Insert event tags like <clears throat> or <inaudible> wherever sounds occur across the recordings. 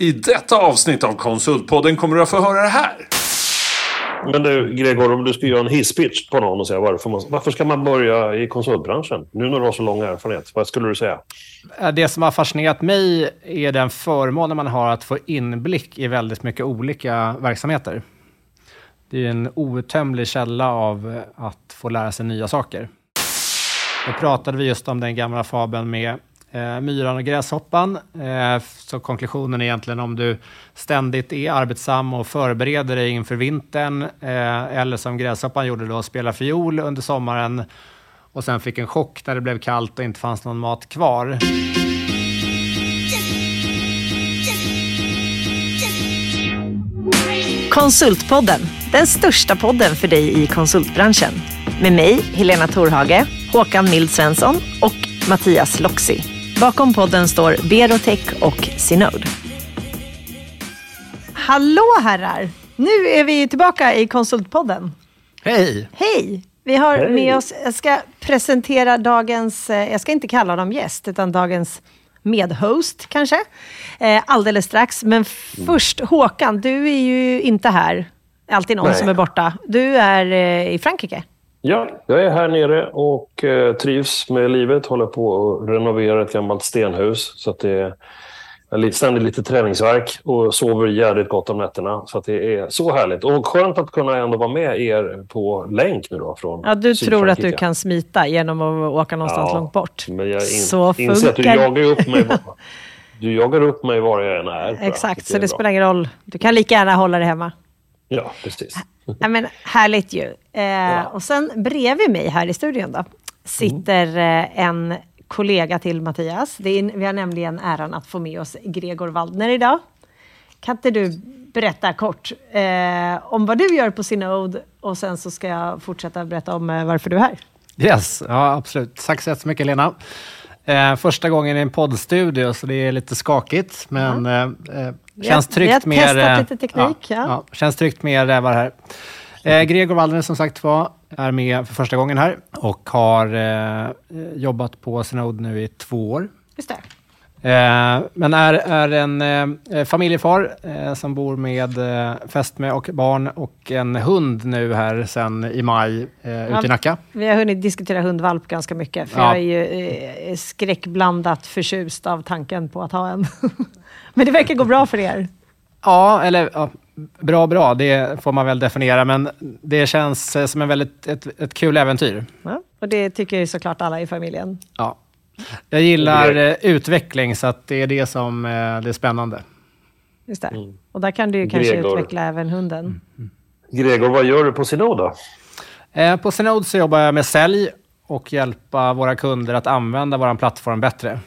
I detta avsnitt av Konsultpodden kommer du att få höra det här. Men du, Gregor, om du ska göra en hisspitch på någon och säga varför, man, varför ska man börja i konsultbranschen? Nu när du har så lång erfarenhet, vad skulle du säga? Det som har fascinerat mig är den förmånen man har att få inblick i väldigt mycket olika verksamheter. Det är en outtömlig källa av att få lära sig nya saker. Då pratade vi just om den gamla fabeln med eh, myran och gräshoppan. Eh, så konklusionen är egentligen om du ständigt är arbetsam och förbereder dig inför vintern, eh, eller som gräshoppan gjorde då, spela fiol under sommaren och sen fick en chock när det blev kallt och inte fanns någon mat kvar. Konsultpodden, den största podden för dig i konsultbranschen. Med mig, Helena Torhage, Håkan Mild Svensson och Mattias Loxi. Bakom podden står Berotech och Synode. Hallå herrar! Nu är vi tillbaka i Konsultpodden. Hej! Hej! Vi har Hej. med oss, jag ska presentera dagens, eh, jag ska inte kalla dem gäst, utan dagens medhost kanske, eh, alldeles strax. Men först, Håkan, du är ju inte här. Alltid någon Nej. som är borta. Du är eh, i Frankrike. Ja, jag är här nere och eh, trivs med livet. Håller på att renovera ett gammalt stenhus. Så att det är, ständigt lite träningsverk och sover jävligt gott om nätterna. Så att det är så härligt. Och skönt att kunna ändå vara med er på länk nu då. Från Ja, du tror att du kan smita genom att åka någonstans Ja, långt bort. Men jag in, Så inser att du jagar upp mig. <laughs> Du jagar upp mig var jag än är. Exakt, så det bra. spelar ingen roll. Du kan lika gärna hålla dig hemma. Ja, precis. <laughs> Ja, men, härligt ju. Eh, Och sen bredvid mig här i studion då, sitter eh, en kollega till Mattias. Är, vi har nämligen äran att få med oss Gregor Waldner idag. Kan inte du berätta kort eh, om vad du gör på Synode och sen så ska jag fortsätta berätta om eh, varför du är här. Yes, ja absolut. Tack så jättemycket Lena. Eh, första gången i en poddstudio, så det är lite skakigt, men eh, eh, känns tryggt vi har med... testat eh, lite teknik, ja. Känns tryggt med rävar här. Eh, Gregor Waldner som sagt var, är med för första gången här och har eh, jobbat på Synode nu i två år. Just det. Eh, men är, är en eh, familjefar eh, som bor med eh, fästmö och barn och en hund nu här sen i maj eh, ute i Nacka. Vi har hunnit diskutera hundvalp ganska mycket, för Ja. jag är ju skräckblandat förtjust av tanken på att ha en. <laughs> Men det verkar gå bra för er. Ja, eller ja, bra bra, det får man väl definiera, men det känns som en väldigt, ett, ett kul äventyr. Ja, och det tycker såklart alla i familjen. Ja. Jag gillar eh, utveckling, så att det är det som eh, det är spännande. Just det. Och där kan du ju kanske Gregor. utveckla även hunden. Gregor, vad gör du på Synoda? Eh, på Synode så jobbar jag med sälj och hjälpa våra kunder att använda vår plattform bättre.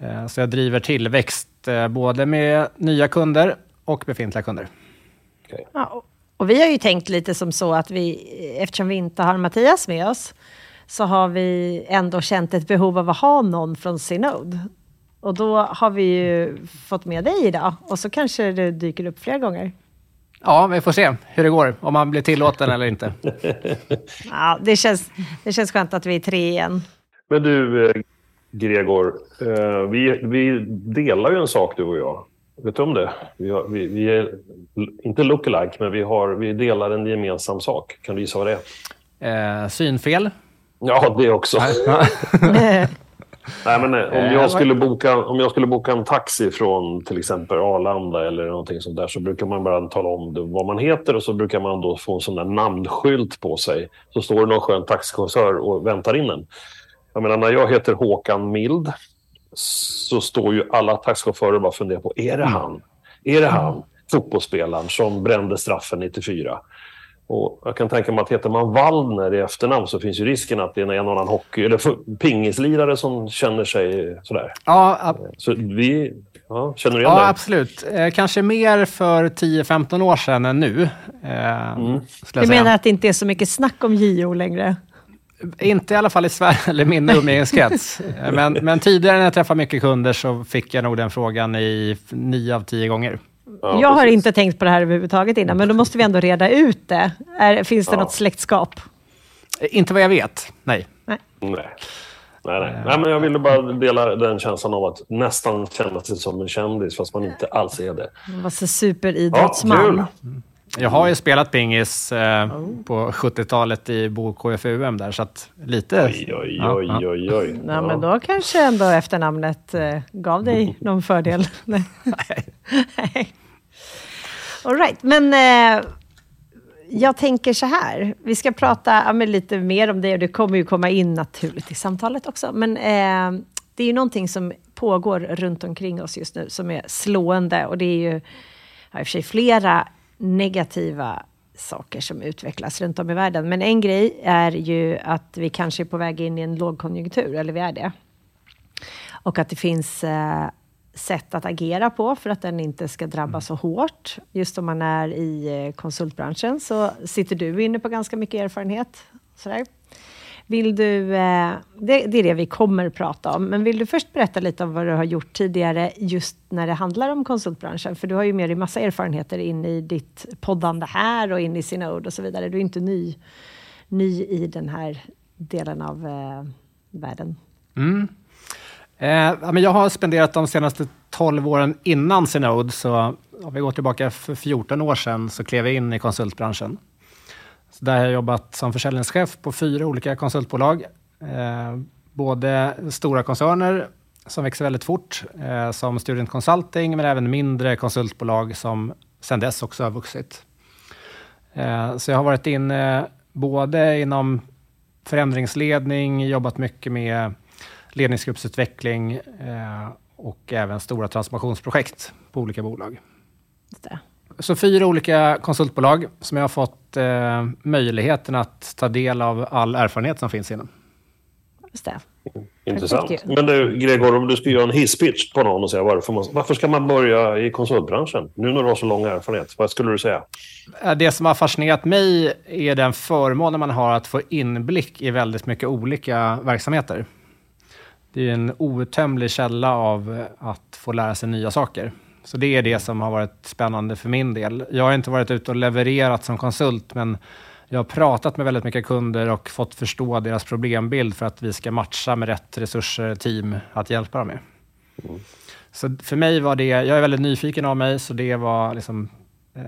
Eh, så jag driver tillväxt eh, både med nya kunder och befintliga kunder. Ja, och- och vi har ju tänkt lite som så att vi, eftersom vi inte har Mattias med oss, så har vi ändå känt ett behov av att ha någon från Synode. Och då har vi ju fått med dig idag och så kanske det dyker upp fler gånger. Ja, vi får se hur det går, om man blir tillåten eller inte. <laughs> Ja, det, känns, det känns skönt att vi är tre igen. Men du, eh, Gregor. Eh, vi, vi delar ju en sak, du och jag. Vet du om det? Vi, har, vi, vi är inte lookalike, men vi, har, vi delar en gemensam sak. Kan du gissa vad det är? Eh, synfel. Ja, det också. <laughs> Nej, men, eh, om, Eh, jag skulle boka, om jag skulle boka en taxi från till exempel Arlanda eller någonting sånt där så brukar man bara tala om vad man heter och så brukar man då få en sån där namnskylt på sig. Så står det någon skön taxichaufför och väntar in en. Jag menar, när jag heter Håkan Mild så står ju alla taxichaufförer och bara funderar på, är det han? Är det han? Fotbollsspelaren som brände straffen 94. Och jag kan tänka mig att heter man Wallner i efternamn så finns ju risken att det är en annan hockey eller pingislirare som känner sig sådär. Ja, ab- Så vi... Ja, känner du igen ja det? absolut. Eh, kanske mer för 10-15 år sedan än nu. Eh, skulle Du menar att det inte är så mycket snack om JO längre? Inte i alla fall i Sverige, <laughs> eller min umgängeskrets. Eh, men, men tidigare när jag träffade mycket kunder så fick jag nog den frågan i f- nio av tio gånger. Ja, jag har precis. inte tänkt på det här överhuvudtaget innan, men då måste vi ändå reda ut det. Är, finns det Ja. något släktskap? Eh, Inte vad jag vet, nej. Nej. Nej, nej. nej, men jag ville bara dela den känslan av att nästan känna sig som en kändis fast man inte alls är det. Man var så superidrottsman. Ja, kul. Jag har ju spelat pingis eh, på 70-talet i Bo KFUM där, så att lite... Oj, oj, Ja, oj, ja. oj, oj. <laughs> Ja, men då kanske ändå efternamnet eh, gav dig <laughs> någon fördel. <laughs> Nej. Nej. All right, men eh, jag tänker så här. Vi ska prata ja, men lite mer om det och det kommer ju komma in naturligt i samtalet också. Men eh, det är ju någonting som pågår runt omkring oss just nu som är slående och det är ju ja, i och för sig flera negativa saker som utvecklas runt om i världen. Men en grej är ju att vi kanske är på väg in i en lågkonjunktur, eller vi är det. Och att det finns eh, sätt att agera på för att den inte ska drabba så hårt. Just om man är i eh, konsultbranschen så sitter du inne på ganska mycket erfarenhet. Sådär. Vill du, eh, det, det är det vi kommer prata om, men vill du först berätta lite om vad du har gjort tidigare just när det handlar om konsultbranschen? För du har ju med dig massa erfarenheter in i ditt poddande här och in i Synode och så vidare. Du är inte ny, ny i den här delen av eh, världen. Mm. Eh, men jag har spenderat de senaste 12 åren innan Cinode, så om vi går tillbaka för 14 år sedan, så klev jag in i konsultbranschen. Så där har jag jobbat som försäljningschef på fyra olika konsultbolag. Eh, både stora koncerner som växer väldigt fort, eh, som Student Consulting, men även mindre konsultbolag som sedan dess också har vuxit. Eh, så jag har varit inne både inom förändringsledning, jobbat mycket med ledningsgruppsutveckling eh, och även stora transformationsprojekt på olika bolag. Just det. Så fyra olika konsultbolag som jag har fått eh, möjligheten att ta del av all erfarenhet som finns inom. Just det. Intressant. Perfekt. Men du, Gregor, om du ska göra en hisspitch på någon och säga varför, man, varför ska man börja i konsultbranschen? Nu när du har så lång erfarenhet, vad skulle du säga? Eh, Det som har fascinerat mig är den förmånen man har att få inblick i väldigt mycket olika verksamheter. Det är en outtömlig källa av att få lära sig nya saker. Så det är det som har varit spännande för min del. Jag har inte varit ute och levererat som konsult, men jag har pratat med väldigt mycket kunder och fått förstå deras problembild för att vi ska matcha med rätt resurser, team att hjälpa dem med. Så för mig var det, jag är väldigt nyfiken av mig, så det var liksom eh,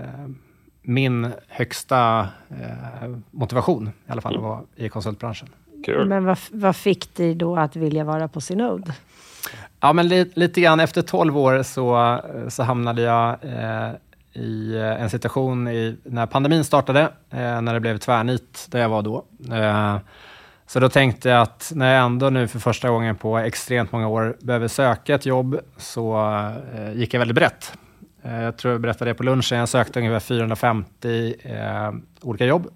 min högsta eh, motivation i alla fall att vara i konsultbranschen. Kul. Men vad, vad fick dig då att vilja vara på Synode? Ja, men li, lite grann efter 12 år så, så hamnade jag eh, i en situation i, när pandemin startade, eh, när det blev tvärnit där jag var då. Eh, så då tänkte jag att när jag ändå nu för första gången på extremt många år behöver söka ett jobb så eh, gick jag väldigt brett. Eh, jag tror jag berättade det på lunchen, jag sökte ungefär 450 eh, olika jobb.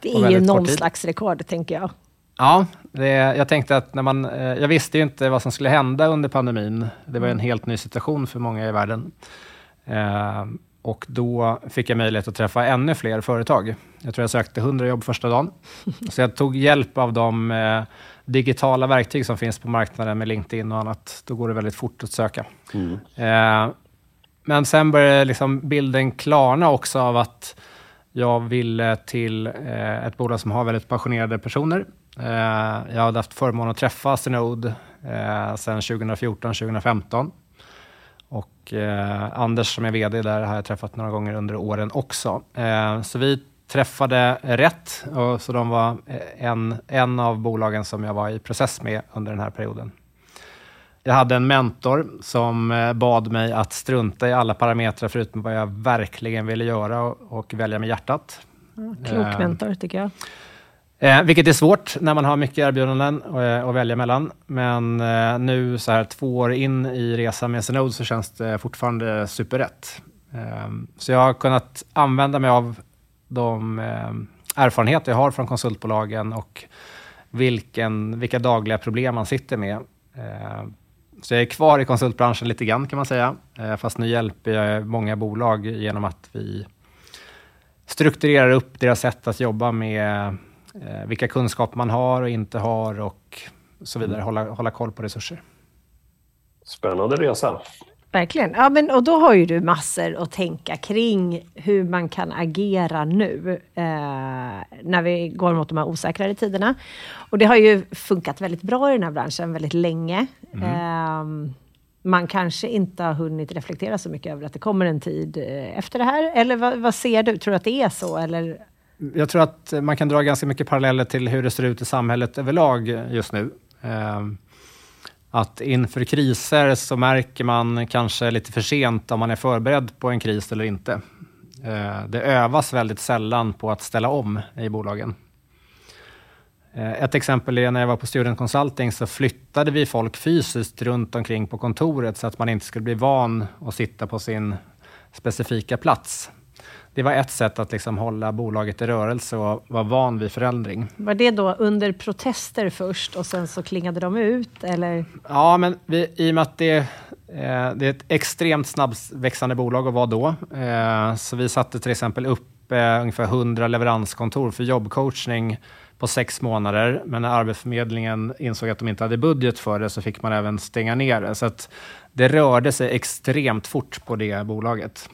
Det är ju någon slags rekord, tänker jag. Ja, det, jag tänkte att när man... Eh, jag visste ju inte vad som skulle hända under pandemin. Det var en helt ny situation för många i världen. Eh, och då fick jag möjlighet att träffa ännu fler företag. Jag tror jag sökte 100 jobb första dagen. <laughs> Så jag tog hjälp av de eh, digitala verktyg som finns på marknaden med LinkedIn och annat. Då går det väldigt fort att söka. Eh, men sen började liksom bilden klarna också av att jag ville till eh, ett bolag som har väldigt passionerade personer. Eh, jag hade haft förmånen att träffa Synode eh, sedan 2014-2015. Och eh, Anders som är VD där har jag träffat några gånger under åren också. Eh, så vi träffade rätt, och så de var eh, en, en av bolagen som jag var i process med under den här perioden. Jag hade en mentor som eh, bad mig att strunta i alla parametrar förutom vad jag verkligen ville göra och, och välja med hjärtat. Klok Eh, mentor, tycker jag. Eh, vilket är svårt när man har mycket erbjudanden att, att välja mellan. Men eh, nu så här två år in i resan med Synode så känns det fortfarande superrätt. Eh, så jag har kunnat använda mig av de eh, erfarenheter jag har från konsultbolagen och vilken, vilka dagliga problem man sitter med. Eh, så jag är kvar i konsultbranschen lite grann kan man säga. Eh, fast nu hjälper jag många bolag genom att vi strukturerar upp deras sätt att jobba med eh, vilka kunskaper man har och inte har och så vidare. Hålla, hålla koll på resurser. Spännande resa. Verkligen. Ja, men, och då har ju du massor att tänka kring hur man kan agera nu eh, när vi går mot de här osäkrare tiderna. Och det har ju funkat väldigt bra i den här branschen väldigt länge. Eh, man kanske inte har hunnit reflektera så mycket över att det kommer en tid eh, efter det här. Eller vad, vad ser du? Tror du att det är så? Eller? Jag tror att man kan dra ganska mycket paralleller till hur det ser ut i samhället överlag just nu. Ehm, att inför kriser så märker man kanske lite för sent om man är förberedd på en kris eller inte. Ehm, det övas väldigt sällan på att ställa om i bolagen. Ehm, ett exempel är när jag var på Student Consulting så flyttade vi folk fysiskt runt omkring på kontoret så att man inte skulle bli van att sitta på sin specifika plats. Det var ett sätt att liksom hålla bolaget i rörelse och vara van vid förändring. Var det då under protester först och sen så klingade de ut? Eller? Ja, men vi, i och med att det, eh, det är ett extremt snabbväxande bolag att vara då, eh, så vi satte till exempel upp eh, ungefär 100 leveranskontor för jobbcoachning på sex månader. Men när Arbetsförmedlingen insåg att de inte hade budget för det så fick man även stänga ner det. Så att det rörde sig extremt fort på det bolaget.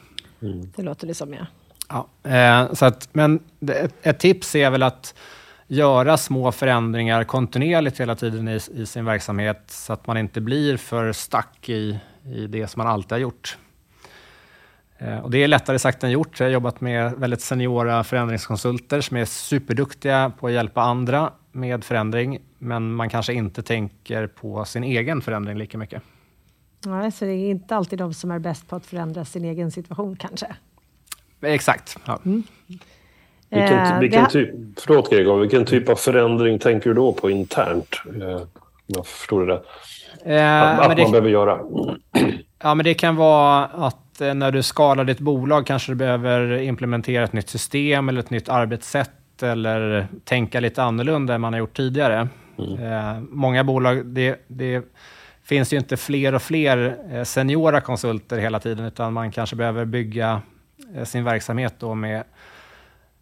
Det låter det som, ja. Ja, eh, så att, men det, ett, ett tips är väl att göra små förändringar kontinuerligt hela tiden i, i sin verksamhet så att man inte blir för stack i, i det som man alltid har gjort. Eh, och det är lättare sagt än gjort. Jag har jobbat med väldigt seniora förändringskonsulter som är superduktiga på att hjälpa andra med förändring, men man kanske inte tänker på sin egen förändring lika mycket. Nej, så det är inte alltid de som är bäst på att förändra sin egen situation kanske. Exakt. Ja. Vilken, Eh, vilken typ, förlåt Gregor, vilken typ av förändring tänker du då på internt? Eh, jag förstår det. Eh, Att, att men det- man behöver göra. <clears throat> Ja, men det kan vara att när du skalar ditt bolag kanske du behöver implementera ett nytt system eller ett nytt arbetssätt eller tänka lite annorlunda än man har gjort tidigare. Eh, många bolag, det, det finns ju inte fler och fler seniora konsulter hela tiden, utan man kanske behöver bygga Eh, sin verksamhet då med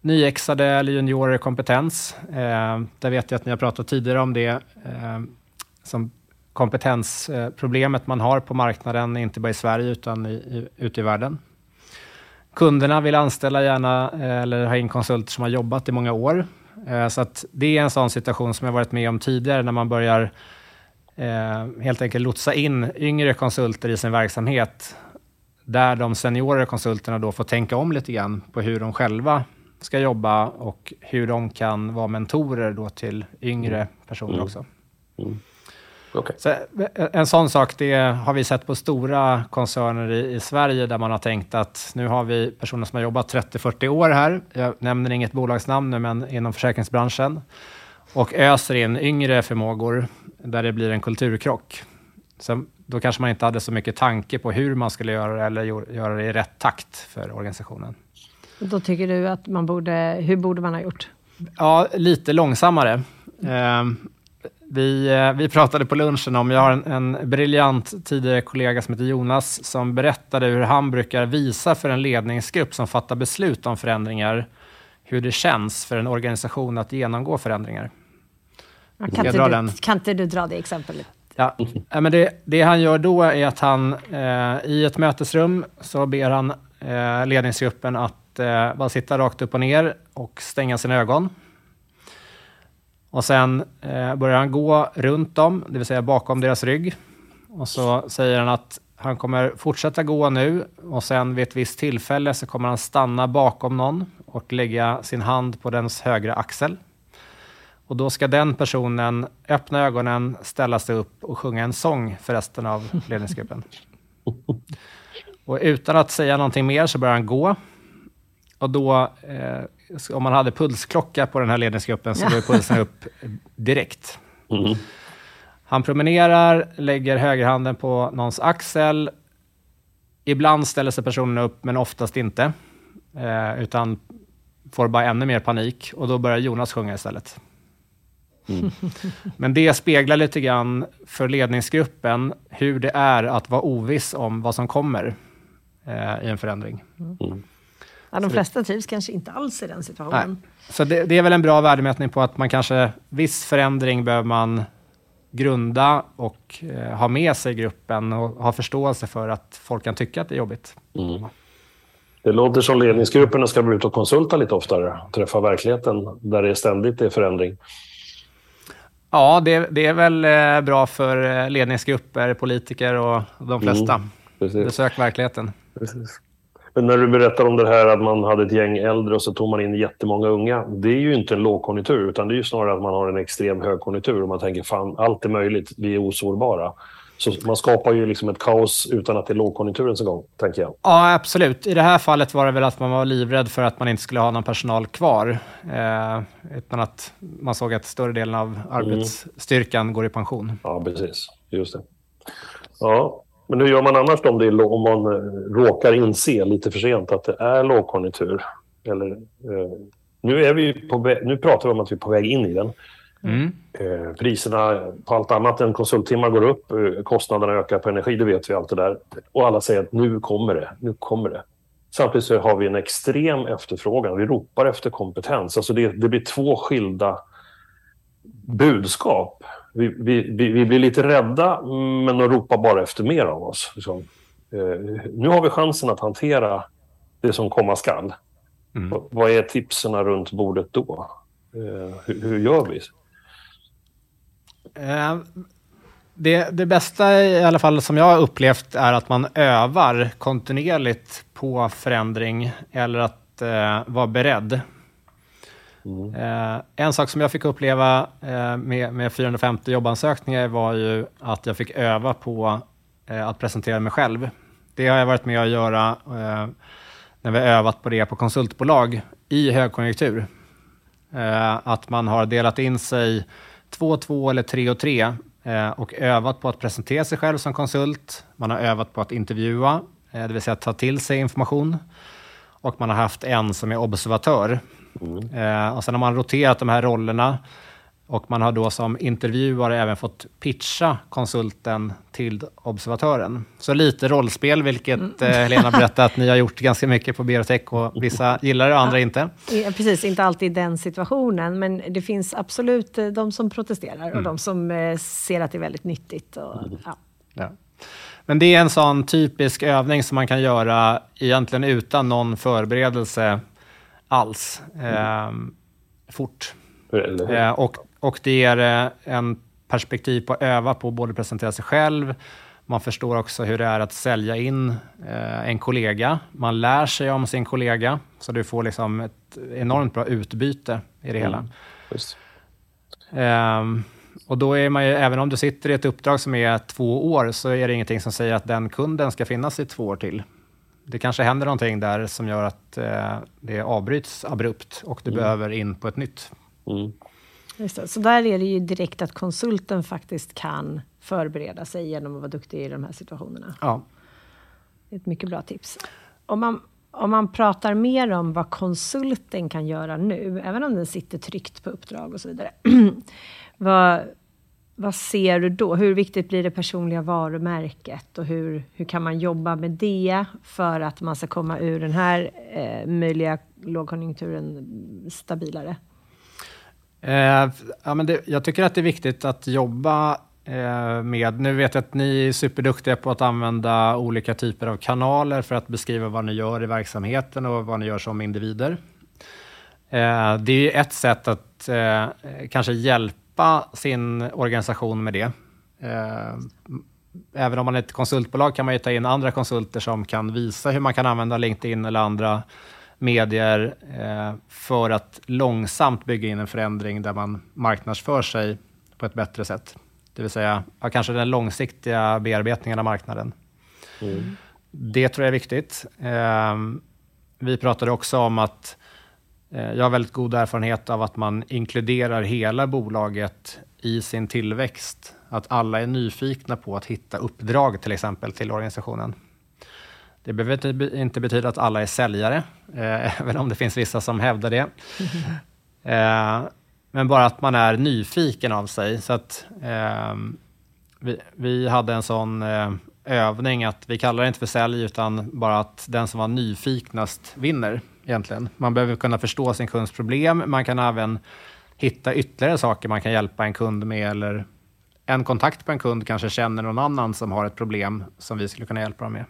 nyexade eller juniorer kompetens. Eh, där vet jag att ni har pratat tidigare om det. Eh, som kompetensproblemet man har på marknaden, inte bara i Sverige utan i, i, ute i världen. Kunderna vill anställa gärna eh, eller ha in konsulter som har jobbat i många år. Eh, Så att det är en sån situation som jag varit med om tidigare när man börjar eh, helt enkelt lotsa in yngre konsulter i sin verksamhet där de seniora konsulterna då får tänka om lite grann på hur de själva ska jobba och hur de kan vara mentorer då till yngre personer Mm. också. Okej. Så, eh, en sån sak det har vi sett på stora koncerner i, i Sverige där man har tänkt att nu har vi personer som har jobbat 30-40 år här. Jag nämner inget bolagsnamn nu, men inom försäkringsbranschen. Och öser in yngre förmågor där det blir en kulturkrock. Så då kanske man inte hade så mycket tanke på hur man skulle göra det eller göra det i rätt takt för organisationen. Då tycker du att man borde, hur borde man ha gjort? Ja, lite långsammare. Eh, vi, eh, vi pratade på lunchen om, jag har en, en briljant tidigare kollega som heter Jonas, som berättade hur han brukar visa för en ledningsgrupp som fattar beslut om förändringar, hur det känns för en organisation att genomgå förändringar. Kan, inte du, kan inte du dra det exemplet? Ja, men det, det han gör då är att han eh, i ett mötesrum så ber han eh, ledningsgruppen att eh, bara sitta rakt upp och ner och stänga sina ögon. Och sen eh, börjar han gå runt dem, det vill säga bakom deras rygg. Och så säger han att han kommer fortsätta gå nu och sen vid ett visst tillfälle så kommer han stanna bakom någon och lägga sin hand på dens högra axel. Och då ska den personen öppna ögonen, ställa sig upp och sjunga en sång för resten av <laughs> ledningsgruppen. Och utan att säga någonting mer så börjar han gå. Och då, eh, om man hade pulsklocka på den här ledningsgruppen så går pulsen upp direkt. Mm. Han promenerar, lägger högerhanden på någons axel. Ibland ställer sig personen upp, men oftast inte. Eh, utan får bara ännu mer panik och då börjar Jonas sjunga istället. Men det speglar lite grann för ledningsgruppen hur det är att vara oviss om vad som kommer eh, i en förändring. Ja, de flesta trivs kanske inte alls i den situationen. Så det, det är väl en bra värdemätning på att man kanske, viss förändring behöver man grunda och eh, ha med sig gruppen och ha förståelse för att folk kan tycka att det är jobbigt. Mm. Det låter som ledningsgrupperna ska bli ut och konsulta lite oftare, träffa verkligheten där det ständigt är förändring. Ja, det, det är väl eh, bra för eh, ledningsgrupper, politiker och de flesta. Mm, Besök verkligheten. Precis. Men när du berättar om det här att man hade ett gäng äldre och så tog man in jättemånga unga. Det är ju inte en lågkonjunktur utan det är ju snarare att man har en extrem högkonjunktur och man tänker fan allt är möjligt, vi är osårbara. Så man skapar ju liksom ett kaos utan att det är lågkonjunktur ens en gång, tänker jag. Ja, absolut. I det här fallet var det väl att man var livrädd för att man inte skulle ha någon personal kvar. Eh, utan att man såg att större delen av mm. arbetsstyrkan mm. går i pension. Ja, precis. Just det. Ja, men hur gör man annars om, det är, om man eh, råkar inse lite för sent att det är lågkonjunktur? Eller, eh, nu, är vi på nu pratar vi om att vi är på väg in i den. Mm. Eh, priserna på allt annat än konsulttimmar går upp, eh, kostnaderna ökar på energi, det vet vi allt det där. Och alla säger att nu kommer det, nu kommer det. Samtidigt så har vi en extrem efterfrågan, vi ropar efter kompetens. Alltså det, det blir två skilda budskap. Vi, vi, vi, blir lite rädda, men de ropar bara efter mer av oss. Liksom. Eh, nu har vi chansen att hantera det som komma skall. Mm. Vad är tipsen runt bordet då? Hur, hur, gör vi? Eh, det, det bästa i alla fall som jag har upplevt är att man övar kontinuerligt på förändring eller att eh, vara beredd. Mm. Eh, en sak som jag fick uppleva med, med 450 jobbansökningar var ju att jag fick öva på att presentera mig själv. Det har jag varit med att göra när vi har övat på det på konsultbolag i högkonjunktur. Att man har delat in sig två, två eller tre och tre eh, och övat på att presentera sig själv som konsult. Man har övat på att intervjua, det vill säga ta till sig information. Och man har haft en som är observatör Mm. Eh, och sen har man roterat de här rollerna och man har då som intervjuare även fått pitcha konsulten till observatören. Så lite rollspel, vilket mm. eh, Helena <laughs> berättade att ni har gjort ganska mycket på Berotech och vissa gillar det och andra inte. Ja, precis, inte alltid den situationen, men det finns absolut eh, de som protesterar och mm. de som eh, ser att det är väldigt nyttigt. Och, mm. ja. Ja. Men det är en sån typisk övning som man kan göra egentligen utan någon förberedelse alls eh, fort. Eh, och, och det ger eh, en perspektiv på att öva på, både presentera sig själv, man förstår också hur det är att sälja in eh, en kollega. Man lär sig om sin kollega, så du får liksom ett enormt bra utbyte i det hela. Mm. och då är man ju, även om du sitter i ett uppdrag som är två år, så är det ingenting som säger att den kunden ska finnas i två år till det kanske händer någonting där som gör att eh, det avbryts abrupt och du mm. behöver in på ett nytt. Mm. Så där är det ju direkt att konsulten faktiskt kan förbereda sig genom att vara duktig i de här situationerna. Ja. Det är ett mycket bra tips. Om man, om man pratar mer om vad konsulten kan göra nu, även om den sitter tryggt på uppdrag och så vidare. <clears throat> vad, vad ser du då? Hur viktigt blir det personliga varumärket och hur, hur kan man jobba med det för att man ska komma ur den här eh, möjliga lågkonjunkturen stabilare? Eh, ja, men det, jag tycker att det är viktigt att jobba eh, med, nu vet jag att ni är superduktiga på att använda olika typer av kanaler för att beskriva vad ni gör i verksamheten och vad ni gör som individer. Eh, det är ett sätt att eh, kanske hjälpa sin organisation med det. Eh, även om man är ett konsultbolag kan man ju ta in andra konsulter som kan visa hur man kan använda LinkedIn eller andra medier eh, för att långsamt bygga in en förändring där man marknadsför sig på ett bättre sätt. Det vill säga kanske den långsiktiga bearbetningen av marknaden. Mm. Det tror jag är viktigt. Eh, vi pratade också om att Eh, jag har väldigt god erfarenhet av att man inkluderar hela bolaget i sin tillväxt. Att alla är nyfikna på att hitta uppdrag till exempel till organisationen. Det behöver inte betyda att alla är säljare, eh, <laughs> även om det finns vissa som hävdar det. <laughs> Eh, men bara att man är nyfiken av sig. Så att, vi, vi, hade en sån övning att vi kallar det inte för sälj, utan bara att den som var nyfiknast vinner egentligen. Man behöver kunna förstå sin kunds problem. Man kan även hitta ytterligare saker man kan hjälpa en kund med eller en kontakt på en kund kanske känner någon annan som har ett problem som vi skulle kunna hjälpa dem med.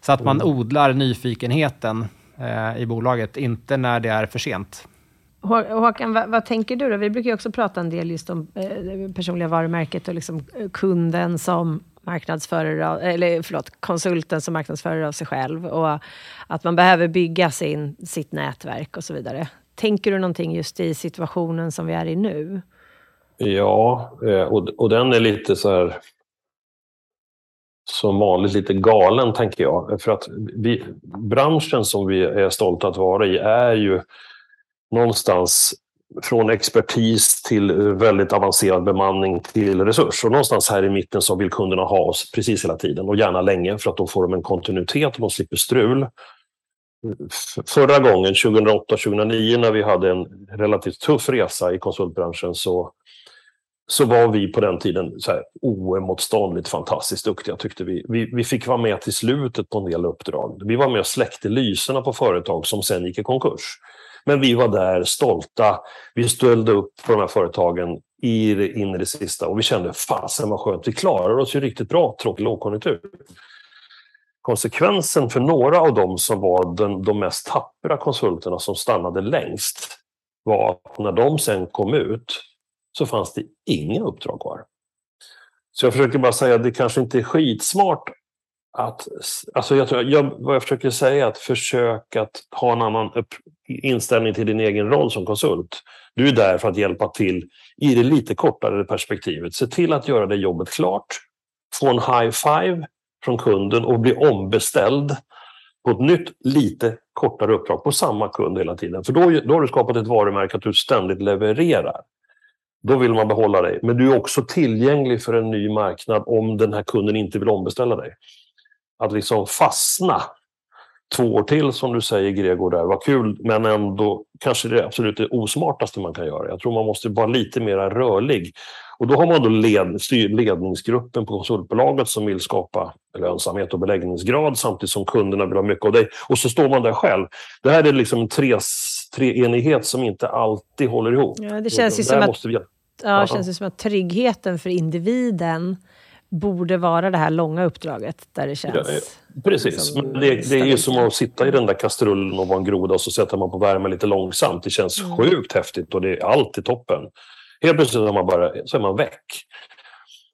Så att man odlar nyfikenheten eh, i bolaget, inte när det är för sent. Håkan, vad, vad, tänker du då? Vi brukar ju också prata en del just om eh, personliga varumärket och liksom eh, kunden som marknadsförare, eller förlåt, konsulten som marknadsförare av sig själv och att man behöver bygga sin, sitt nätverk och så vidare. Tänker du någonting just i situationen som vi är i nu? Ja, eh, och, och den är lite så här som vanligt lite galen, tänker jag. För att vi, branschen som vi är stolta att vara i är ju någonstans från expertis till väldigt avancerad bemanning till resurs. Och någonstans här i mitten så vill kunderna ha oss precis hela tiden och gärna länge för att då får de en kontinuitet och de slipper strul. Förra gången, 2008-2009, när vi hade en relativt tuff resa i konsultbranschen så, så var vi på den tiden så här oemotståndligt fantastiskt duktiga tyckte vi. vi. Vi fick vara med till slutet på en del uppdrag. Vi var med och släckte lyserna på företag som sen gick i konkurs. Men vi var där stolta. Vi ställde upp på de här företagen i det, in i det sista och vi kände fasen vad skönt, vi klarar oss ju riktigt bra trots lågkonjunktur. Konsekvensen för några av dem som var den, de mest tappra konsulterna som stannade längst var att när de sen kom ut så fanns det inga uppdrag kvar. Så jag försöker bara säga att det kanske inte är skitsmart att, alltså jag tror, jag, vad jag försöker säga är att försöka att ha en annan upp, inställning till din egen roll som konsult. Du är där för att hjälpa till i det lite kortare perspektivet. Se till att göra det jobbet klart, få en high five från kunden och bli ombeställd på ett nytt, lite kortare uppdrag på samma kund hela tiden. För då, då har du skapat ett varumärke att du ständigt levererar. Då vill man behålla dig. Men du är också tillgänglig för en ny marknad om den här kunden inte vill ombeställa dig att liksom fastna två år till som du säger Gregor, där var kul men ändå kanske det absolut det osmartaste man kan göra. Jag tror man måste vara lite mer rörlig. Och då har man då led, ledningsgruppen på konsultbolaget som vill skapa lönsamhet och beläggningsgrad samtidigt som kunderna vill ha mycket av dig. Och så står man där själv. Det här är liksom en tre, treenighet som inte alltid håller ihop. Ja, det känns ju som att, vi... ja, känns som att tryggheten för individen borde vara det här långa uppdraget där det känns... Ja, precis, liksom, men det, det är ju som att sitta i den där kastrullen och vara en groda och så sätter man på värme lite långsamt. Det känns mm. sjukt häftigt och det är alltid toppen. Helt plötsligt är man, bara, så är man väck.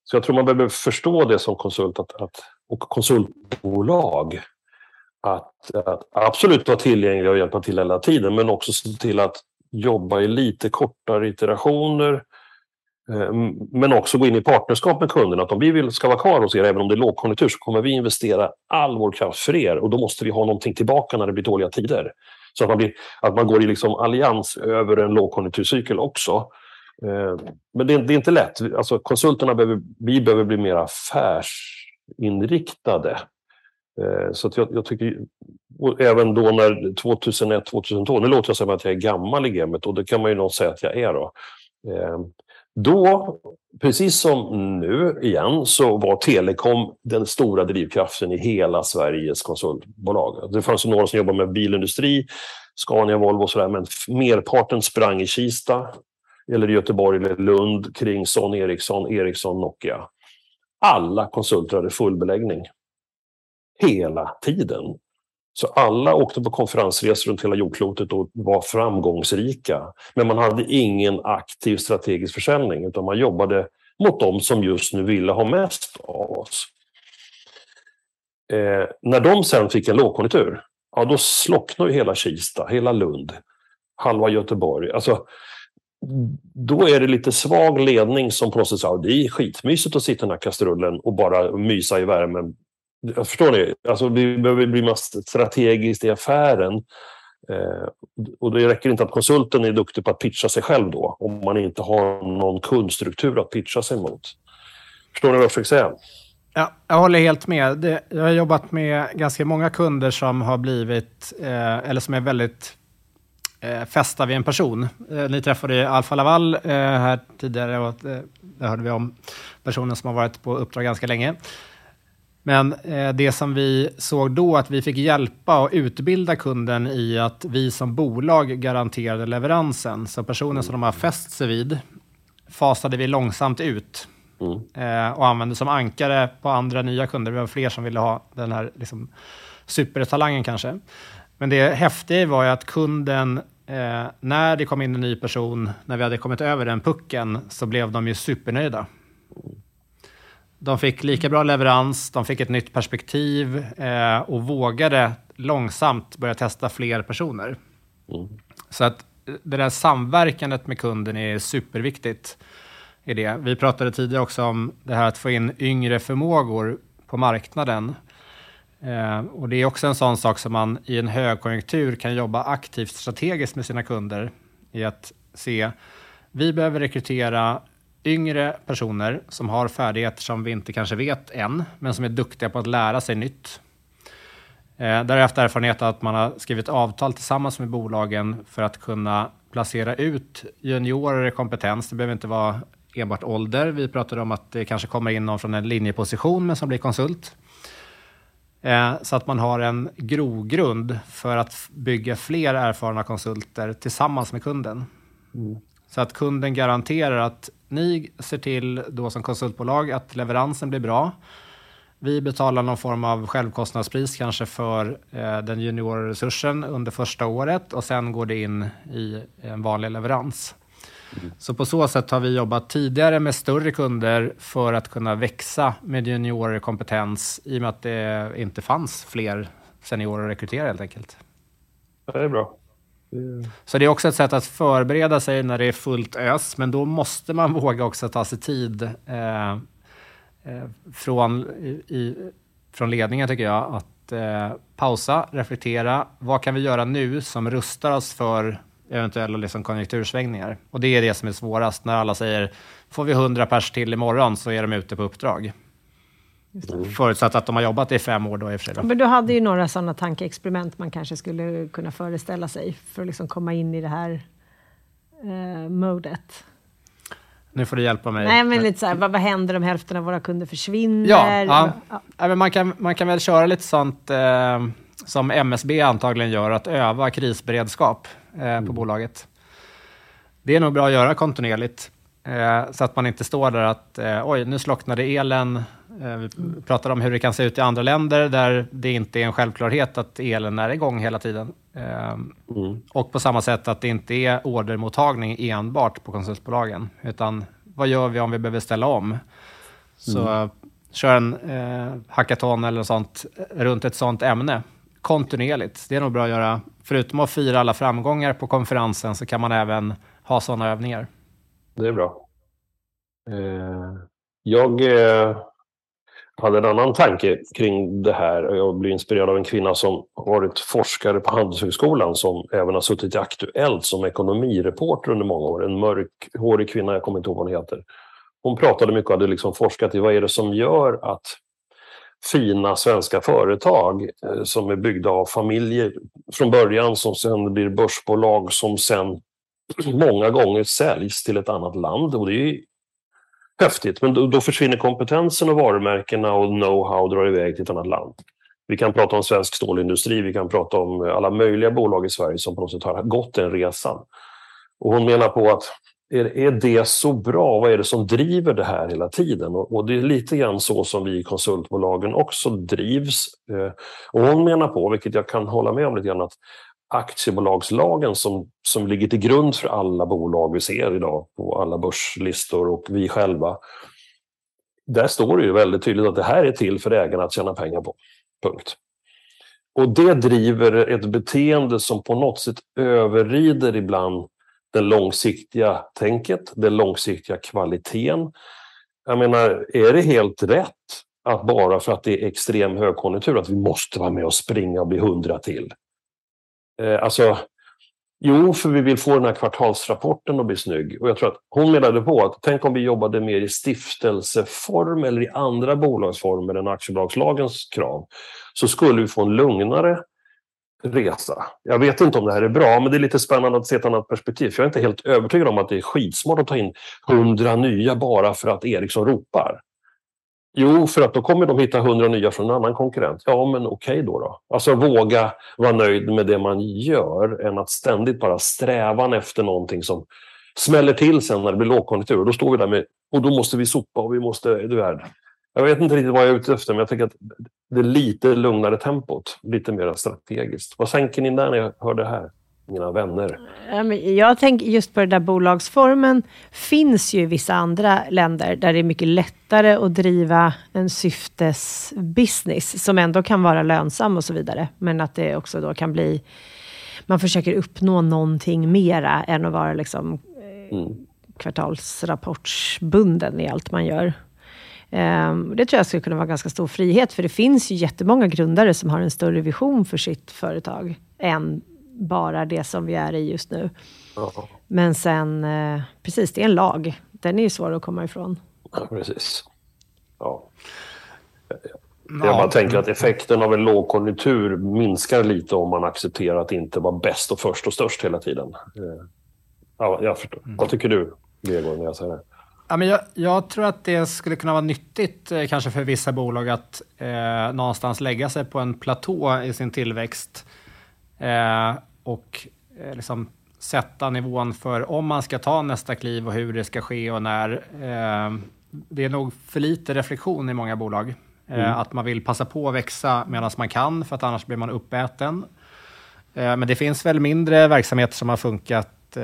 Så jag tror man behöver förstå det som konsult att, att, och konsultbolag. Att, att absolut vara tillgängliga och hjälpa till hela tiden men också se till att jobba i lite kortare iterationer eh, men också gå in i partnerskap med kunderna. Att om vi vill ska vara kvar hos er, även om det är lågkonjunktur, så kommer vi investera all vår kraft för er och då måste vi ha någonting tillbaka när det blir dåliga tider. Så att man, blir, att man går i liksom allians över en lågkonjunkturcykel också. Eh, men det är, det är inte lätt. Alltså, konsulterna behöver, vi behöver bli mer affärsinriktade. Eh, så jag, jag, tycker, även då när 2001, 2002, nu låter jag som att jag är gammal i gamet och det kan man ju nog säga att jag är då. Eh, då, precis som nu igen, så var telekom den stora drivkraften i hela Sveriges konsultbolag. Det fanns några som jobbade med bilindustri, Scania, Volvo och sådär, men merparten sprang i Kista, eller Göteborg eller Lund kring Son Ericsson, Ericsson, Nokia. Alla konsulter hade full beläggning. Hela tiden. Så alla åkte på konferensresor runt hela jordklotet och var framgångsrika. Men man hade ingen aktiv strategisk försäljning utan man jobbade mot dem som just nu ville ha mest av oss. Eh, när de sen fick en lågkonjunktur, ja då slocknade hela Kista, hela Lund, halva Göteborg. Alltså, då är det lite svag ledning som på något sätt säger det är skitmysigt att sitta i den här kastrullen och bara mysa i värmen Förstår ni? Alltså, vi behöver bli mer strategiskt i affären. Eh, och det räcker inte att konsulten är duktig på att pitcha sig själv då, om man inte har någon kundstruktur att pitcha sig mot. Förstår ni vad jag försöker säga? Ja, jag håller helt med. Det, jag har jobbat med ganska många kunder som har blivit, eh, eller som är väldigt eh, fästa vid en person. Eh, ni träffade Alfa Laval eh, här tidigare och eh, där hörde vi om personen som har varit på uppdrag ganska länge. Men eh, det som vi såg då, att vi fick hjälpa och utbilda kunden i att vi som bolag garanterade leveransen. Så personen som de har fäst sig vid fasade vi långsamt ut mm. eh, och använde som ankare på andra nya kunder. Det var fler som ville ha den här liksom, supertalangen kanske. Men det häftiga var ju att kunden, eh, när det kom in en ny person, när vi hade kommit över den pucken, så blev de ju supernöjda. De fick lika bra leverans, de fick ett nytt perspektiv eh, och vågade långsamt börja testa fler personer. Mm. Så att det där samverkandet med kunden är superviktigt. I det. Vi pratade tidigare också om det här att få in yngre förmågor på marknaden. Eh, och det är också en sån sak som man i en högkonjunktur kan jobba aktivt strategiskt med sina kunder i att se, vi behöver rekrytera yngre personer som har färdigheter som vi inte kanske vet än, men som är duktiga på att lära sig nytt. Eh, där har jag haft erfarenhet att man har skrivit avtal tillsammans med bolagen för att kunna placera ut juniorer i kompetens. Det behöver inte vara enbart ålder. Vi pratade om att det kanske kommer in någon från en linjeposition men som blir konsult. Eh, så att man har en grogrund för att bygga fler erfarna konsulter tillsammans med kunden. Mm. Så att kunden garanterar att ni ser till då som konsultbolag att leveransen blir bra. Vi betalar någon form av självkostnadspris kanske för eh, den juniorresursen under första året och sen går det in i en vanlig leverans. Mm. Så på så sätt har vi jobbat tidigare med större kunder för att kunna växa med juniorkompetens i och med att det inte fanns fler seniorer att rekrytera helt enkelt. Det är bra. Så det är också ett sätt att förbereda sig när det är fullt ös, men då måste man <laughs> våga också ta sig tid eh, eh, från, i, från ledningen, tycker jag, att eh, pausa, reflektera. Vad kan vi göra nu som rustar oss för eventuella liksom konjunktursvängningar? Och det är det som är svårast, när alla säger får vi 100 pers till imorgon så är de ute på uppdrag. Mm. Förutsatt att de har jobbat i fem år då i och för sig. Då. Men du hade ju några sådana tankeexperiment man kanske skulle kunna föreställa sig för att liksom komma in i det här eh, modet. Nu får du hjälpa mig. Nej, men lite så här, vad, vad händer om hälften av våra kunder försvinner? Ja, ja. ja. ja man, kan, man kan väl köra lite sånt eh, som MSB antagligen gör, att öva krisberedskap eh, mm. på bolaget. Det är nog bra att göra kontinuerligt. Eh, så att man inte står där att eh, oj, nu slocknade elen. Eh, vi pratar om hur det kan se ut i andra länder där det inte är en självklarhet att elen är igång hela tiden. Mm. Och på samma sätt att det inte är ordermottagning enbart på konsultbolagen, utan vad gör vi om vi behöver ställa om? Så mm. kör en eh, hackathon eller sånt runt ett sånt ämne kontinuerligt. Det är nog bra att göra. Förutom att fira alla framgångar på konferensen så kan man även ha sådana övningar. Det är bra. Eh, jag eh, hade en annan tanke kring det här. Jag blev inspirerad av en kvinna som varit forskare på Handelshögskolan som även har suttit i Aktuellt som ekonomireporter under många år. En mörkhårig kvinna, jag kommer inte ihåg vad hon heter. Hon pratade mycket och hade liksom forskat i vad är det som gör att fina svenska företag eh, som är byggda av familjer från början som sen blir börsbolag som sen <clears throat> många gånger säljs till ett annat land. Och det är häftigt, men då, då försvinner kompetensen och varumärkena och know-how drar iväg till ett annat land. Vi kan prata om svensk stålindustri, vi kan prata om alla möjliga bolag i Sverige som på något sätt har gått den resan. Och hon menar på att är, är det så bra? Vad är det som driver det här hela tiden? Och, och det är lite grann så som vi i konsultbolagen också drivs. Eh, och hon menar på, vilket jag kan hålla med om lite grann, att aktiebolagslagen som, som ligger till grund för alla bolag vi ser idag på alla börslistor och vi själva. Där står det ju väldigt tydligt att det här är till för ägarna att tjäna pengar på. Punkt. Och det driver ett beteende som på något sätt överrider ibland det långsiktiga tänket, den långsiktiga kvaliteten. Jag menar, är det helt rätt att bara för att det är extrem högkonjunktur att vi måste vara med och springa och bli hundra till? Eh, alltså, jo, för vi vill få den här kvartalsrapporten att bli snygg. Och jag tror att hon menade på att tänk om vi jobbade mer i stiftelseform eller i andra bolagsformer än aktiebolagslagens krav. Så skulle vi få en lugnare resa. Jag vet inte om det här är bra, men det är lite spännande att se ett annat perspektiv. För jag är inte helt övertygad om att det är skitsmart att ta in hundra nya bara för att Ericsson ropar. Jo, för att då kommer de hitta hundra nya från en annan konkurrent. Ja, men okej okay då, då. Alltså våga vara nöjd med det man gör än att ständigt bara strävan efter någonting som smäller till sen när det blir lågkonjunktur. Och då står vi där med, och då måste vi sopa och vi måste, du är, Jag vet inte riktigt vad jag är ute efter, men jag tycker att det är lite lugnare tempot, lite mer strategiskt. Vad tänker ni när Jag hör det här? Mina vänner. Jag tänker just på den där bolagsformen finns ju i vissa andra länder där det är mycket lättare att driva en syftesbusiness som ändå kan vara lönsam och så vidare. Men att det också då kan bli, man försöker uppnå någonting mera än att vara liksom eh, mm. kvartalsrapportsbunden i allt man gör. Um, det tror jag skulle kunna vara ganska stor frihet, för det finns ju jättemånga grundare som har en större vision för sitt företag än bara det som vi är i just nu. Ja. Men sen, eh, precis, det är en lag. Den är ju svår att komma ifrån. Ja, precis. Ja. Jag bara tänker att effekten av en lågkonjunktur minskar lite om man accepterar att inte vara bäst och först och störst hela tiden. Eh, ja, jag förstår. Mm. Vad tycker du, Gregor, när jag säger det? Ja, men jag, jag, tror att det skulle kunna vara nyttigt eh, kanske för vissa bolag att eh, någonstans lägga sig på en platå i sin tillväxt Eh, och eh, liksom sätta nivån för om man ska ta nästa kliv och hur det ska ske och när. Eh, det är nog för lite reflektion i många bolag. Mm. Att man vill passa på att växa medan man kan, för att annars blir man uppäten. Men det finns väl mindre verksamheter som har funkat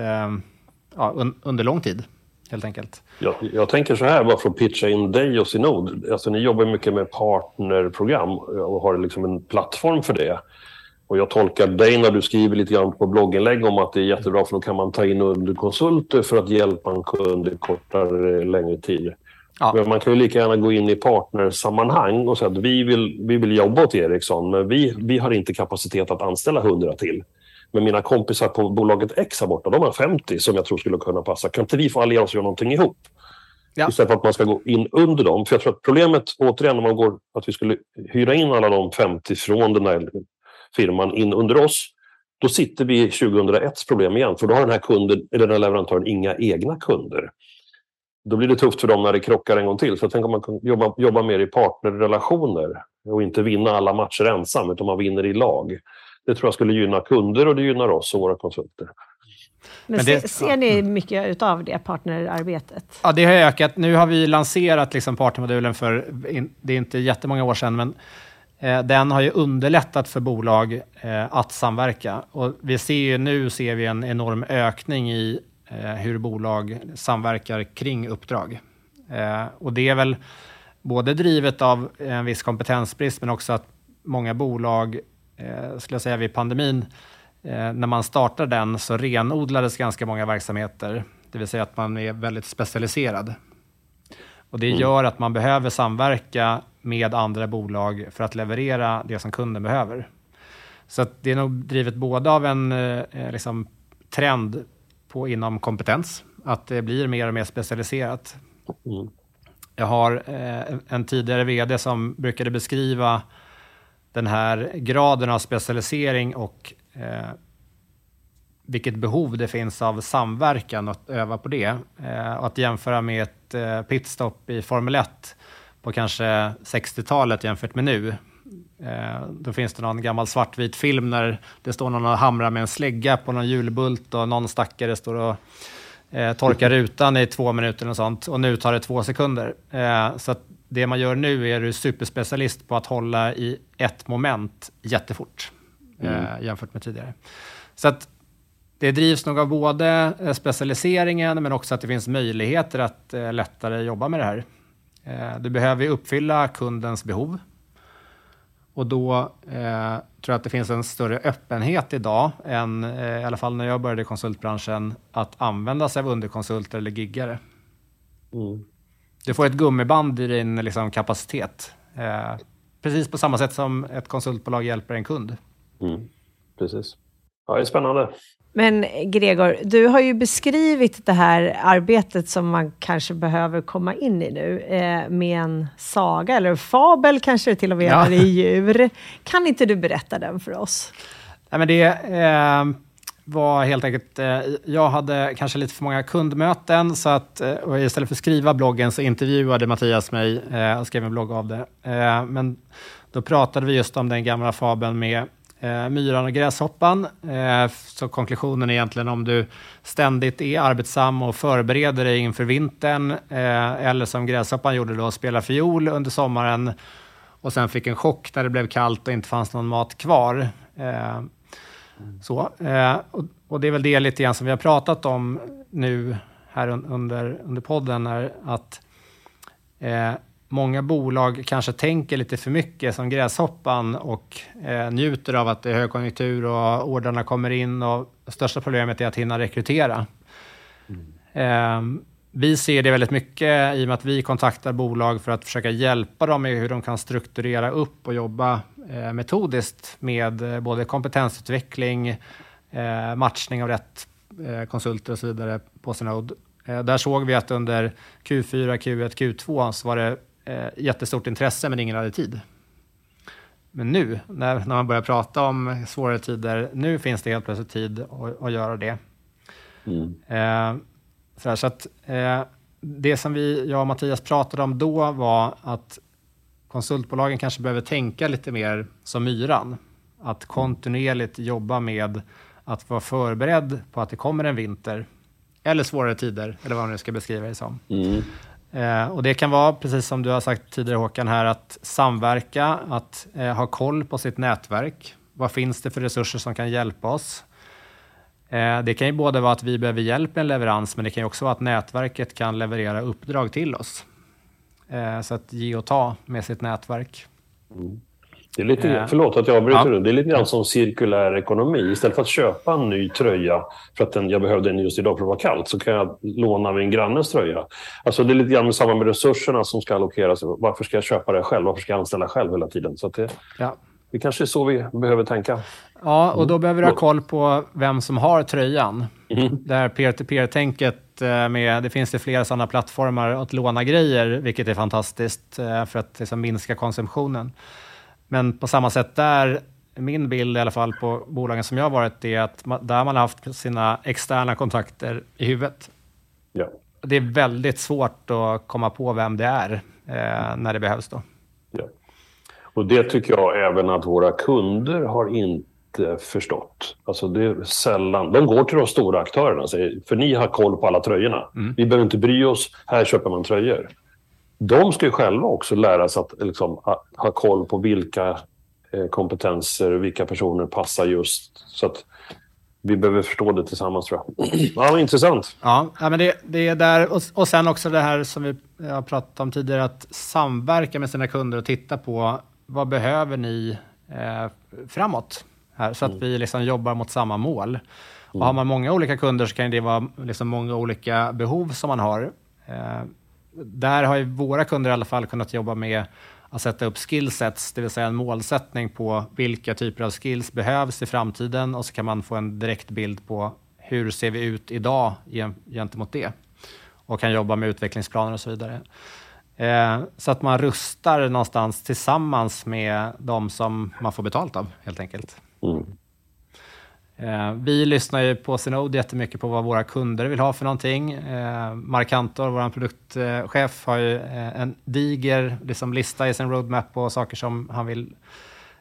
ja, un under lång tid, helt enkelt. Jag, jag, tänker så här, bara för att pitcha in dig och Synod. Alltså, ni jobbar mycket med partnerprogram och har liksom en plattform för det. Och jag tolkar dig när du skriver lite grann på blogginlägg om att det är jättebra för då kan man ta in underkonsulter för att hjälpa en kund i kortare, längre tid. Ja. Men man kan ju lika gärna gå in i partnersammanhang och säga att vi vill, vi vill jobba åt Ericsson, men vi, vi har inte kapacitet att anställa 100 till. Men mina kompisar på bolaget X här borta, de har 50 som jag tror skulle kunna passa. Kan inte vi få alliera oss och göra någonting ihop? Ja. Istället för att man ska gå in under dem. För jag tror att problemet, återigen, om man går att vi skulle hyra in alla de 50 från den där firman in under oss, då sitter vi i 2001 problem igen. För då har den här, kunden, eller den här leverantören inga egna kunder. Då blir det tufft för dem när det krockar en gång till. Så tänker att man kan jobba, jobba mer i partnerrelationer och inte vinna alla matcher ensam, utan man vinner i lag. Det tror jag skulle gynna kunder och det gynnar oss och våra konsulter. Men, Men det, ser, ni mycket av det partnerarbetet? Ja, det har ökat. Nu har vi lanserat liksom partnermodulen för, det är inte jättemånga år sedan, men Eh, den har ju underlättat för bolag eh, att samverka. Och vi ser ju nu ser vi en enorm ökning i eh, hur bolag samverkar kring uppdrag. Och det är väl både drivet av en viss kompetensbrist, men också att många bolag, skulle jag säga vid pandemin, när man startade den så renodlades ganska många verksamheter. Det vill säga att man är väldigt specialiserad. Och det mm. gör att man behöver samverka med andra bolag för att leverera det som kunden behöver. Så det är nog drivet både av en eh, liksom, trend på, inom kompetens, att det blir mer och mer specialiserat. Mm. Jag har eh, en tidigare vd som brukade beskriva den här graden av specialisering och eh, vilket behov det finns av samverkan och att öva på det. Eh, och att jämföra med ett eh, pitstop i Formel 1 på kanske 60-talet jämfört med nu. Eh, då finns det någon gammal svartvit film när det står någon och hamrar med en slägga på någon hjulbult och någon stackare står och eh, torkar rutan i två minuter och sånt. Och nu tar det två sekunder. Så det man gör nu är du superspecialist på att hålla i ett moment jättefort mm. jämfört med tidigare. Så att det drivs nog av både eh, specialiseringen men också att det finns möjligheter att eh, lättare jobba med det här. Eh, du behöver uppfylla kundens behov. Och då eh, tror jag att det finns en större öppenhet idag än, eh, i alla fall när jag började i konsultbranschen, att använda sig av underkonsulter eller giggare. Mm. Du får ett gummiband i din liksom, kapacitet. Eh, precis på samma sätt som ett konsultbolag hjälper en kund. Mm. Precis. Ja, det är spännande. Men Gregor, du har ju beskrivit det här arbetet som man kanske behöver komma in i nu eh, med en saga, eller fabel kanske till och med, ja. i djur. Kan inte du berätta den för oss? Nej, men det eh, var helt enkelt, eh, jag hade kanske lite för många kundmöten, så att eh, istället för att skriva bloggen så intervjuade Mattias mig eh, och skrev en blogg av det. Eh, men då pratade vi just om den gamla fabeln med eh, myran och gräshoppan. Eh, så konklusionen är egentligen om du ständigt är arbetsam och förbereder dig inför vintern, eh, eller som gräshoppan gjorde då, spela fiol under sommaren och sen fick en chock när det blev kallt och inte fanns någon mat kvar. Eh, så, eh, och, och, det är väl det lite grann som vi har pratat om nu här un, under, under podden, är att eh, många bolag kanske tänker lite för mycket som gräshoppan och eh, njuter av att det är högkonjunktur och ordrarna kommer in och största problemet är att hinna rekrytera. Mm. Eh, vi ser det väldigt mycket i och med att vi kontaktar bolag för att försöka hjälpa dem med hur de kan strukturera upp och jobba eh, metodiskt med eh, både kompetensutveckling, eh, matchning av rätt eh, konsulter och så vidare på sin node. Eh, där såg vi att under Q4, Q1, Q2 så var det eh, jättestort intresse men ingen hade tid. Men nu, när, när man börjar prata om svårare tider, nu finns det helt plötsligt tid att, att göra det. Mm. Eh, så, här, så att, eh, det som vi, jag och Mattias pratade om då var att konsultbolagen kanske behöver tänka lite mer som myran. Att kontinuerligt jobba med att vara förberedd på att det kommer en vinter eller svårare tider, eller vad man nu ska beskriva det som. Mm. Eh, och Det kan vara, precis som du har sagt tidigare Håkan, här, att samverka, att eh, ha koll på sitt nätverk. Vad finns det för resurser som kan hjälpa oss? Eh, det kan ju både vara att vi behöver hjälp med en leverans, men det kan också vara att nätverket kan leverera uppdrag till oss. Eh, så att ge och ta med sitt nätverk. Mm. Det är lite, eh, förlåt att jag avbryter ja. Det är lite grann som cirkulär ekonomi. Istället för att köpa en ny tröja för att den, jag behövde den just idag för att det var kallt, så kan jag låna min grannes tröja. Alltså det är lite grann samma med resurserna som ska allokeras. Varför ska jag köpa det själv? Varför ska jag anställa själv hela tiden? Så det, ja. det kanske är så vi behöver tänka. Ja, och då mm. behöver du ha koll på vem som har tröjan. Mm. Det här peer-to-peer-tänket eh, med, det finns det flera sådana plattformar att låna grejer, vilket är fantastiskt eh, för att liksom minska konsumtionen. Men på samma sätt där, min bild i alla fall på bolagen som jag har varit, är att man, där man har haft sina externa kontakter i huvudet. Ja. Det är väldigt svårt att komma på vem det är eh, när det behövs. Då. Ja. Och det tycker jag även att våra kunder har inte förstått. Alltså det är sällan, de går till de stora aktörerna och säger, för ni har koll på alla tröjorna. Mm. Vi behöver inte bry oss, här köper man tröjor de ska ju själva också lära sig att liksom, ha koll på vilka eh, kompetenser, vilka personer passar just. Så att vi behöver förstå det tillsammans tror jag. Ja, intressant. Ja, men det, det är där. Och, och sen också det här som vi har pratat om tidigare, att samverka med sina kunder och titta på vad behöver ni eh, framåt? Här, så att mm. vi liksom jobbar mot samma mål. Och har man många olika kunder så kan det vara liksom många olika behov som man har. Eh, där har ju våra kunder i alla fall kunnat jobba med att sätta upp skillsets, det vill säga en målsättning på vilka typer av skills behövs i framtiden och så kan man få en direkt bild på hur ser vi ut idag gentemot det och kan jobba med utvecklingsplaner och så vidare. Eh, så att man rustar någonstans tillsammans med de som man får betalt av helt enkelt. Mm. Eh, vi lyssnar ju på Synode jättemycket på vad våra kunder vill ha för någonting. Eh, Markantor, vår produktchef, har ju eh, en diger liksom, lista i sin roadmap på saker som han vill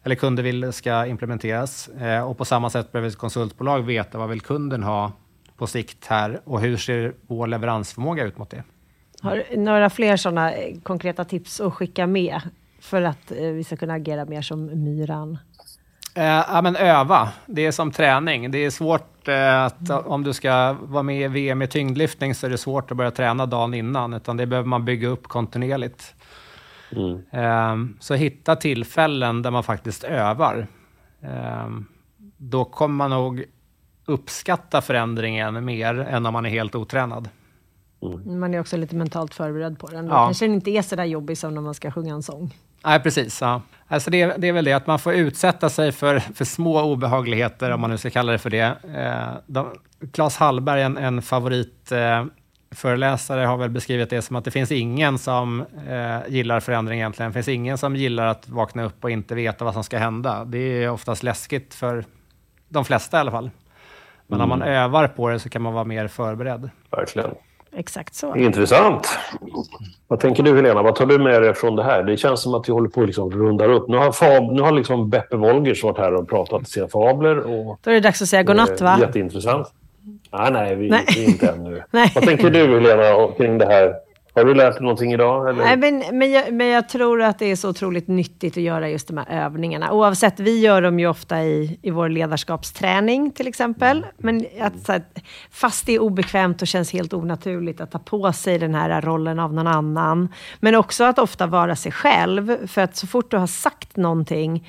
eller kunder vill ska implementeras. Eh, och på samma sätt behöver ett konsultbolag veta vad vill kunden ha på sikt här och hur ser vår leveransförmåga ut mot det? Har du några fler sådana eh, konkreta tips att skicka med för att eh, vi ska kunna agera mer som myran? Eh, ja, men öva. Det är som träning. Det är svårt eh, att om du ska vara med i VM i tyngdlyftning så är det svårt att börja träna dagen innan, utan det behöver man bygga upp kontinuerligt. Mm. Eh, så hitta tillfällen där man faktiskt övar. Då kommer man nog uppskatta förändringen mer än om man är helt otränad. Mm. Man är också lite mentalt förberedd på den. Då ja. kanske den inte är så där jobbig som när man ska sjunga en sång. Nej, precis. Ja. Alltså det, det, är väl det, att man får utsätta sig för, för små obehagligheter, om man nu ska kalla det för det. Eh, de, Claes Hallberg, en, en favorit eh, har väl beskrivit det som att det finns ingen som eh, gillar förändring egentligen. Det finns ingen som gillar att vakna upp och inte veta vad som ska hända. Det är oftast läskigt för de flesta i alla fall. Men mm. om man övar på det så kan man vara mer förberedd. Verkligen. Exakt så. Intressant. Vad tänker du Helena? Vad tar du med dig från det här? Det känns som att vi håller på att liksom rundar upp. Nu har, fab, nu har liksom Beppe Wolgers varit här och pratat sina fabler. Och, Då är det dags att säga godnatt va? Eh, jätteintressant. Nej, nej, vi, Nej. vi är inte ännu. <laughs> Nej. Vad tänker du Helena kring det här? Har du lärt dig någonting idag? Eller? Nej, men, men, jag, men jag tror att det är så otroligt nyttigt att göra just de här övningarna. Oavsett, vi gör dem ju ofta i, i vår ledarskapsträning till exempel. Men att, så här, fast det är obekvämt och känns helt onaturligt att ta på sig den här rollen av någon annan. Men också att ofta vara sig själv. För att så fort du har sagt någonting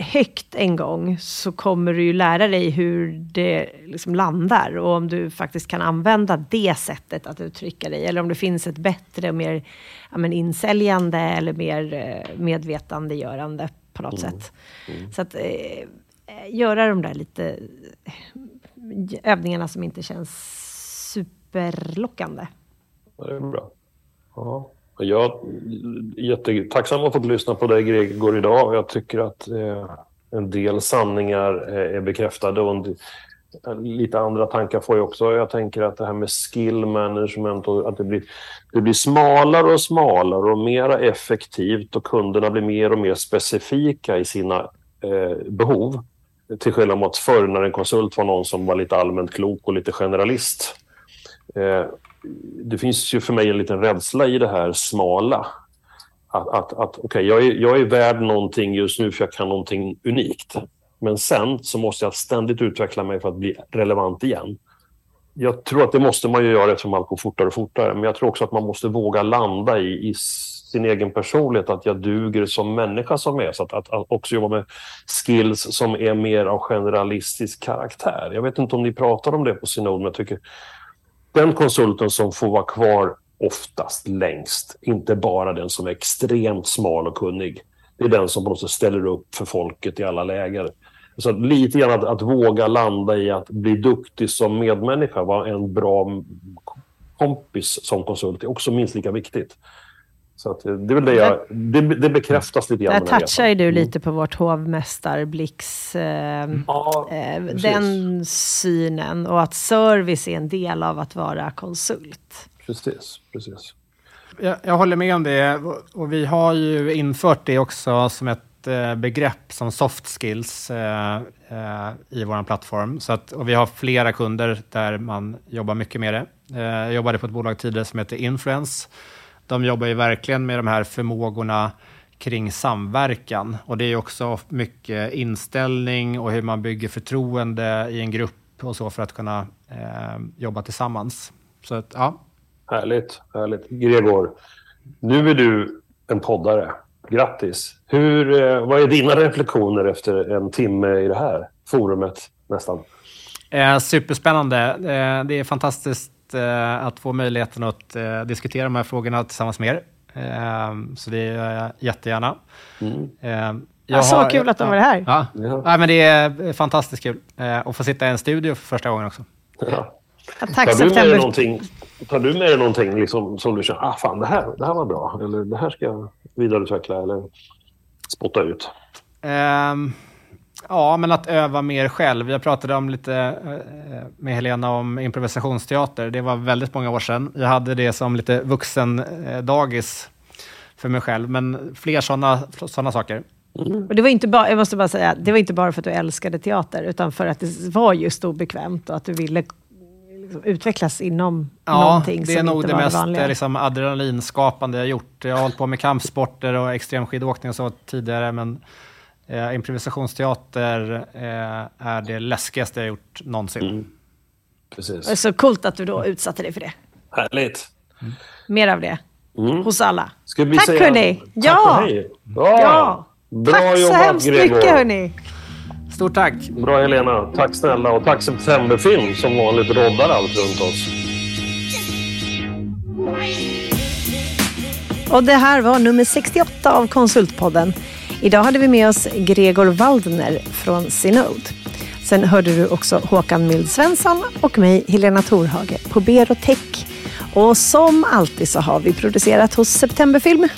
högt en gång så kommer du ju lära dig hur det liksom landar och om du faktiskt kan använda det sättet att uttrycka dig eller om det finns ett bättre och mer ja, men insäljande eller mer eh, medvetandegörande på något sätt. Så att eh, göra de där lite eh, övningarna som inte känns superlockande. Ja, det är bra. Ja. Jag är jättetacksam att ha fått lyssna på dig Gregor idag. Jag tycker att eh, en del sanningar eh, är bekräftade och en, del- lite andra tankar får jag också. Jag tänker att det här med skill management och att det blir, det blir smalare och smalare och mera effektivt och kunderna blir mer och mer specifika i sina eh, behov. Till skillnad mot förr när en konsult var någon som var lite allmänt klok och lite generalist. Eh, det finns ju för mig en liten rädsla i det här smala. Att, att, att okej, jag, är, jag är värd någonting just nu för jag kan någonting unikt. Men sen så måste jag ständigt utveckla mig för att bli relevant igen. Jag tror att det måste man ju göra eftersom allt går fortare och fortare. Men jag tror också att man måste våga landa i, i sin egen personlighet, att jag duger som människa som är. Så att, att, att också jobba med skills som är mer av generalistisk karaktär. Jag vet inte om ni pratar om det på Synod, men jag tycker den konsulten som får vara kvar oftast längst, inte bara den som är extremt smal och kunnig. Det är den som på något sätt ställer upp för folket i alla läger. Så att lite grann att, att våga landa i att bli duktig som medmänniska, vara en bra kompis som konsult, är också minst lika viktigt. Så att eh, det är väl det jag... Det, det bekräftas lite grann. Där touchar du lite på vårt hovmästarblicks... Eh, Ja, eh, den synen och att service är en del av att vara konsult. Precis, precis. Jag, jag håller med om det och- och vi har ju infört det också som ett eh, begrepp som soft skills eh, eh, i vår plattform. Så att, och vi har flera kunder där man jobbar mycket med det. Eh, jag jobbade på ett bolag tidigare som heter Influence. De jobbar ju verkligen med de här förmågorna kring samverkan. Och det är också mycket inställning och hur man bygger förtroende i en grupp och så för att kunna eh, jobba tillsammans. Så att, ja, Härligt, härligt. Gregor, nu är du en poddare. Grattis. Hur, eh, vad är dina reflektioner efter en timme i det här forumet nästan? Eh, superspännande. Eh, det är fantastiskt eh, att få möjligheten att eh, diskutera de här frågorna tillsammans med er. Eh, så det gör jag jättegärna. Eh, jag Ja, så kul att de var här. Ja. Ja. Ja, men det är fantastiskt kul eh, att få sitta i en studio för första gången också. Ja. Ja, tack Tar du med dig någonting, tar du med dig någonting liksom, som du känner, ah fan det här, det här var bra, eller det här ska jag vidareutveckla eller spotta ut? Ehm, ja, men att öva mer själv. Jag pratade om lite eh, med Helena om improvisationsteater. Det var väldigt många år sedan. Jag hade det som lite vuxen-dagis för mig själv. Men fler sådana såna saker. Och det var inte bara, jag måste bara säga, det var inte bara för att du älskade teater, utan för att det var just obekvämt och att du ville liksom utvecklas inom Ja, någonting det är som nog inte det var mest det vanliga. eh, liksom, adrenalinskapande jag gjort. Jag har hållit på med kampsporter och extremskidåkning och så tidigare, men eh, improvisationsteater eh, är det läskigaste jag gjort någonsin. Precis. Det är så coolt att du då utsatte dig för det. Härligt. Mer av det. Mm. Hos alla. Ska vi Tack, säga hörni. Ja. Bra. Ja. Bra Tack så jobbat hemskt Gregor. mycket hörni. Stort tack! Bra Helena. Tack snälla och tack Septemberfilm som vanligt roddar allt runt oss. Och det här var nummer 68 av Konsultpodden. Idag hade vi med oss Gregor Waldner från Synode. Sen hörde du också Håkan Mild Svensson och mig, Helena Torhage, på Berotech. Och som alltid så har vi producerat hos Septemberfilm.